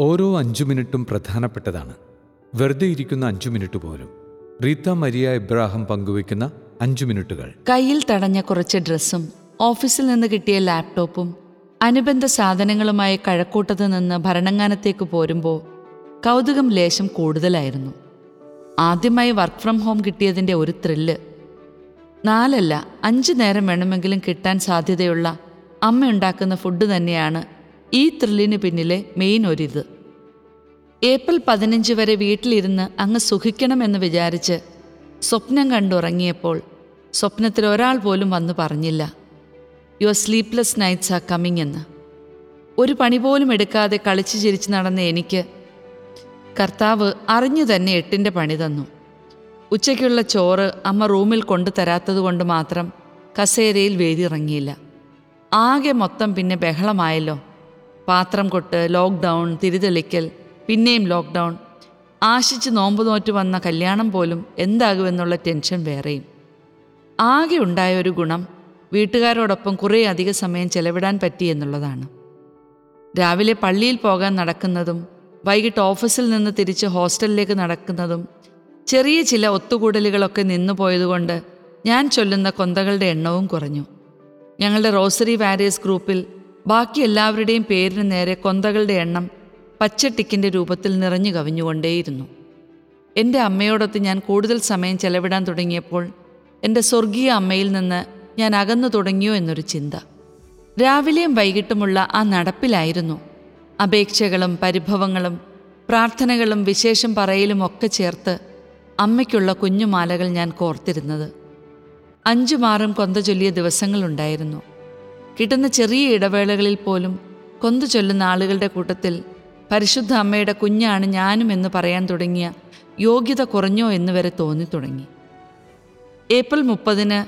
ഓരോ അഞ്ചു മിനിറ്റും പ്രധാനപ്പെട്ടതാണ്. വെറുതെ ഇരിക്കുന്ന അഞ്ചു മിനിറ്റ് പോലും. റീത്ത മരിയ ഇബ്രാഹിം പങ്കുവയ്ക്കുന്ന അഞ്ചു മിനിറ്റുകൾ. കയ്യിൽ തടഞ്ഞ കുറച്ച് ഡ്രസ്സും ഓഫീസിൽ നിന്ന് കിട്ടിയ ലാപ്ടോപ്പും അനുബന്ധ സാധനങ്ങളുമായി കഴക്കൂട്ടത്ത് നിന്ന് ഭരണങ്ങാനത്തേക്ക് പോരുമ്പോൾ കൗതുകം ലേശം കൂടുതലായിരുന്നു. ആദ്യമായി വർക്ക് ഫ്രം ഹോം കിട്ടിയതിന്റെ ഒരു ത്രില്ല്. നാലല്ല അഞ്ച് നേരം വേണമെങ്കിലും കിട്ടാൻ സാധ്യതയുള്ള അമ്മയുണ്ടാക്കുന്ന ഫുഡ് തന്നെയാണ് ഈ ത്രില്ലിന് പിന്നിലെ മെയിൻ ഒരിത്. ഏപ്രിൽ പതിനഞ്ച് വരെ വീട്ടിലിരുന്ന് അങ്ങ് സുഖിക്കണമെന്ന് വിചാരിച്ച് സ്വപ്നം കണ്ടുറങ്ങിയപ്പോൾ സ്വപ്നത്തിൽ ഒരാൾ പോലും വന്ന് പറഞ്ഞില്ല. Your sleepless nights are coming എന്ന്. ഒരു പണി പോലും എടുക്കാതെ കളിച്ച് ചിരിച്ച് നടന്ന എനിക്ക് കർത്താവ് അറിഞ്ഞു തന്നെ എട്ടിന്റെ പണി തന്നു. ഉച്ചയ്ക്കുള്ള ചോറ് അമ്മ റൂമിൽ കൊണ്ടു തരാത്തതുകൊണ്ട് മാത്രം കസേരയിൽ വേദിയിറങ്ങിയില്ല ആകെ മൊത്തം പിന്നെ ബഹളമായല്ലോ. പാത്രം കൊട്ട് ലോക്ക്ഡൗൺ തിരിതെളിക്കൽ പിന്നെയും ലോക്ക്ഡൗൺ. ആശിച്ച് നോമ്പ് നോറ്റ് വന്ന കല്യാണം പോലും എന്താകുമെന്നുള്ള ടെൻഷൻ വേറെയും. ആകെ ഉണ്ടായ ഒരു ഗുണം വീട്ടുകാരോടൊപ്പം കുറേ അധിക സമയം ചെലവിടാൻ പറ്റി എന്നുള്ളതാണ്. രാവിലെ പള്ളിയിൽ പോകാൻ നടക്കുന്നതും വൈകിട്ട് ഓഫീസിൽ നിന്ന് തിരിച്ച് ഹോസ്റ്റലിലേക്ക് നടക്കുന്നതും ചെറിയ ചില ഒത്തുകൂടലുകളൊക്കെ നിന്നു പോയതുകൊണ്ട് ഞാൻ ചൊല്ലുന്ന കൊന്തകളുടെ എണ്ണവും കുറഞ്ഞു. ഞങ്ങളുടെ റോസറി വാരിയസ് ഗ്രൂപ്പിൽ ബാക്കി എല്ലാവരുടെയും പേരിന് നേരെ കൊന്തകളുടെ എണ്ണം പച്ചട്ടിക്കിന്റെ രൂപത്തിൽ നിറഞ്ഞു കവിഞ്ഞുകൊണ്ടേയിരുന്നു. എന്റെ അമ്മയോടൊത്ത് ഞാൻ കൂടുതൽ സമയം ചെലവിടാൻ തുടങ്ങിയപ്പോൾ എന്റെ സ്വർഗീയ അമ്മയിൽ നിന്ന് ഞാൻ അകന്നു തുടങ്ങിയോ എന്നൊരു ചിന്ത. രാവിലെയും വൈകിട്ടുമുള്ള ആ നടപ്പിലായിരുന്നു. അപേക്ഷകളും പരിഭവങ്ങളും പ്രാർത്ഥനകളും വിശേഷം പറയലും ഒക്കെ ചേർത്ത് അമ്മയ്ക്കുള്ള കുഞ്ഞുമാലകൾ ഞാൻ കോർത്തിരുന്നത്. അഞ്ചുമാറും കൊന്ത ചൊല്ലിയ ദിവസങ്ങളുണ്ടായിരുന്നു. കിട്ടുന്ന ചെറിയ ഇടവേളകളിൽ പോലും കൊന്തു ചൊല്ലുന്ന ആളുകളുടെ കൂട്ടത്തിൽ പരിശുദ്ധ അമ്മയുടെ കുഞ്ഞാണ് ഞാനും എന്ന് പറയാൻ തുടങ്ങിയ യോഗ്യത കുറഞ്ഞോ എന്ന് വരെ തോന്നി തുടങ്ങി. ഏപ്രിൽ മുപ്പതിന്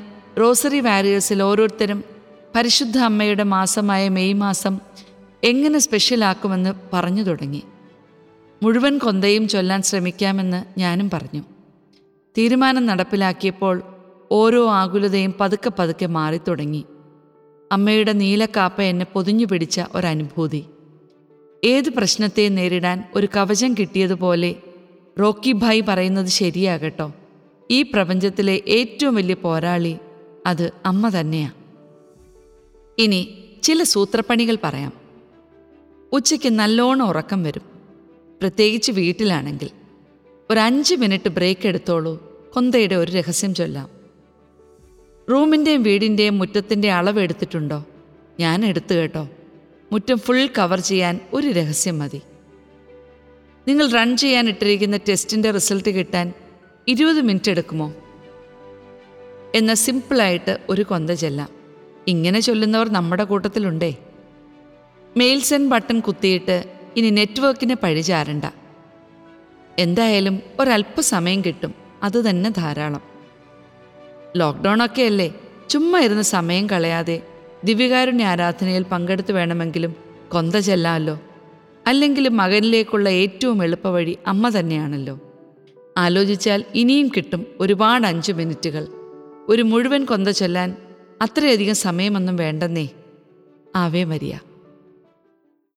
റോസറി വാരിയേഴ്സിൽ ഓരോരുത്തരും പരിശുദ്ധ അമ്മയുടെ മാസമായ മെയ് മാസം എങ്ങനെ സ്പെഷ്യലാക്കുമെന്ന് പറഞ്ഞു തുടങ്ങി. മുഴുവൻ കൊന്തയും ചൊല്ലാൻ ശ്രമിക്കാമെന്ന് ഞാനും പറഞ്ഞു. തീരുമാനം നടപ്പിലാക്കിയപ്പോൾ ഓരോ ആകുലതയും പതുക്കെ പതുക്കെ മാറിത്തുടങ്ങി അമ്മയുടെ നീലക്കാപ്പ എന്നെ പൊതിഞ്ഞു പിടിച്ച ഒരനുഭൂതി. ഏത് പ്രശ്നത്തെയും നേരിടാൻ ഒരു കവചം കിട്ടിയതുപോലെ റോക്കി ഭായ് പറയുന്നത് ശരിയാകട്ടോ. ഈ പ്രപഞ്ചത്തിലെ ഏറ്റവും വലിയ പോരാളി അത് അമ്മ തന്നെയാണ് ഇനി ചില സൂത്രപ്പണികൾ പറയാം. ഉച്ചയ്ക്ക് നല്ലോണം ഉറക്കം വരും. പ്രത്യേകിച്ച് വീട്ടിലാണെങ്കിൽ. ഒരു അഞ്ച് മിനിറ്റ് ബ്രേക്ക് എടുത്തോളൂ. കൊന്തയുടെ ഒരു രഹസ്യം ചൊല്ലാം. റൂമിന്റെയും വീടിന്റെയും മുറ്റത്തിന്റെ അളവ് എടുത്തിട്ടുണ്ടോ? ഞാൻ എടുത്തു കേട്ടോ. മുറ്റം ഫുൾ കവർ ചെയ്യാൻ ഒരു രഹസ്യം മതി. നിങ്ങൾ റൺ ചെയ്യാൻ ഇട്ടിരിക്കുന്ന ടെസ്റ്റിന്റെ റിസൾട്ട് കിട്ടാൻ ഇരുപത് മിനിറ്റ് എടുക്കുമോ? എന്ന സിമ്പിളായിട്ട് ഒരു കൊന്ത ചെല്ലാം. ഇങ്ങനെ ചൊല്ലുന്നവർ നമ്മുടെ കൂട്ടത്തിലുണ്ടേ. മെയിൽ സെൻഡ് ബട്ടൺ കുത്തിയിട്ട് ഇനി നെറ്റ്വർക്കിന് പഴിചാരണ്ട എന്തായാലും ഒരല്പസമയം കിട്ടും. അത് തന്നെ ധാരാളം. ലോക്ക്ഡൗൺ ഒക്കെ അല്ലേ ചുമ്മാ ഇരുന്ന് സമയം കളയാതെ ദിവ്യകാരുണ്യ ആരാധനയിൽ പങ്കെടുത്ത് വേണമെങ്കിലും കൊന്ത ചെല്ലാമല്ലോ. അല്ലെങ്കിൽ മകനിലേക്കുള്ള ഏറ്റവും എളുപ്പവഴി അമ്മ തന്നെയാണല്ലോ. ആലോചിച്ചാൽ ഇനിയും കിട്ടും ഒരുപാട് അഞ്ച് മിനിറ്റുകൾ. ഒരു മുഴുവൻ കൊന്ത ചൊല്ലാൻ അത്രയധികം സമയമൊന്നും വേണ്ടെന്നേ. Ave Maria.